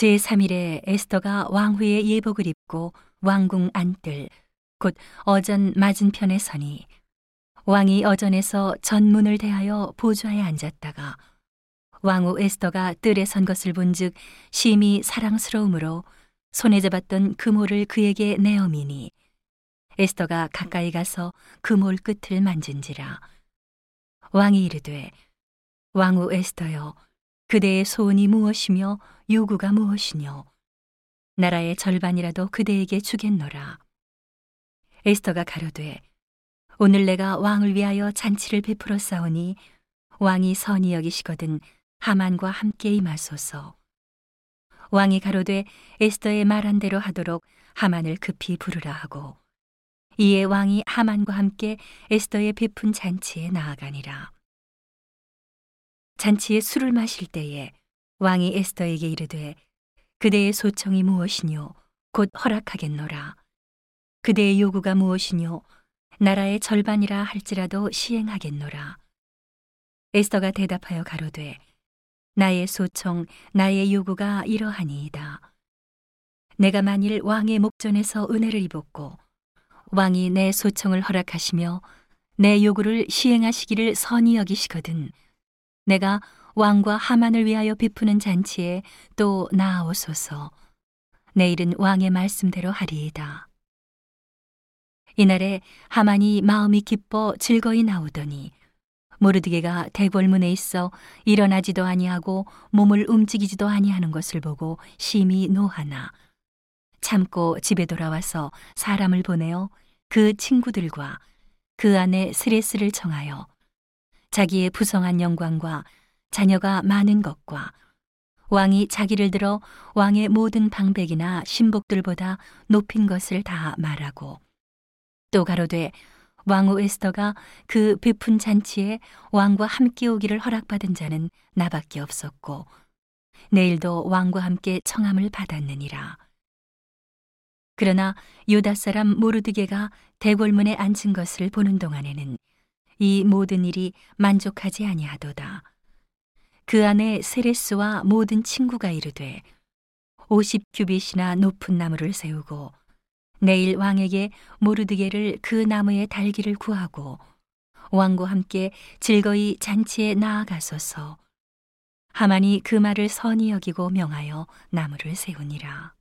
제3일에 에스더가 왕후의 예복을 입고 왕궁 안뜰 곧 어전 맞은편에 서니 왕이 어전에서 전문을 대하여 보좌에 앉았다가 왕후 에스더가 뜰에 선 것을 본즉 심히 사랑스러움으로 손에 잡았던 그모를 그에게 내어미니 에스더가 가까이 가서 그몰 끝을 만진지라 왕이 이르되 왕후 에스더여 그대의 소원이 무엇이며 요구가 무엇이뇨? 나라의 절반이라도 그대에게 주겠노라. 에스더가 가로되 오늘 내가 왕을 위하여 잔치를 베풀어 싸우니 왕이 선히 여기시거든 하만과 함께 임하소서. 왕이 가로되 에스더의 말한 대로 하도록 하만을 급히 부르라 하고 이에 왕이 하만과 함께 에스더의 베푼 잔치에 나아가니라 잔치에 술을 마실 때에 왕이 에스더에게 이르되 그대의 소청이 무엇이뇨? 곧 허락하겠노라. 그대의 요구가 무엇이뇨? 나라의 절반이라 할지라도 시행하겠노라. 에스더가 대답하여 가로되 나의 소청 나의 요구가 이러하니이다. 내가 만일 왕의 목전에서 은혜를 입었고 왕이 내 소청을 허락하시며 내 요구를 시행하시기를 선히 여기시거든 내가 왕과 하만을 위하여 베푸는 잔치에 또 나아오소서. 내일은 왕의 말씀대로 하리이다. 이날에 하만이 마음이 기뻐 즐거이 나오더니 모르드게가 대궐문에 있어 일어나지도 아니하고 몸을 움직이지도 아니하는 것을 보고 심히 노하나 참고 집에 돌아와서 사람을 보내어 그 친구들과 그 안에 스레스를 청하여 자기의 부성한 영광과 자녀가 많은 것과 왕이 자기를 들어 왕의 모든 방백이나 신복들보다 높인 것을 다 말하고 또 가로되 왕후 에스더가 그 베푼 잔치에 왕과 함께 오기를 허락받은 자는 나밖에 없었고 내일도 왕과 함께 청함을 받았느니라. 그러나 유다 사람 모르드게가 대궐문에 앉은 것을 보는 동안에는 이 모든 일이 만족하지 아니하도다. 그 안에 세레스와 모든 친구가 이르되 50규빗이나 높은 나무를 세우고 내일 왕에게 모르드게를 그 나무에 달기를 구하고 왕과 함께 즐거이 잔치에 나아가소서 하만이 그 말을 선히 여기고 명하여 나무를 세우니라.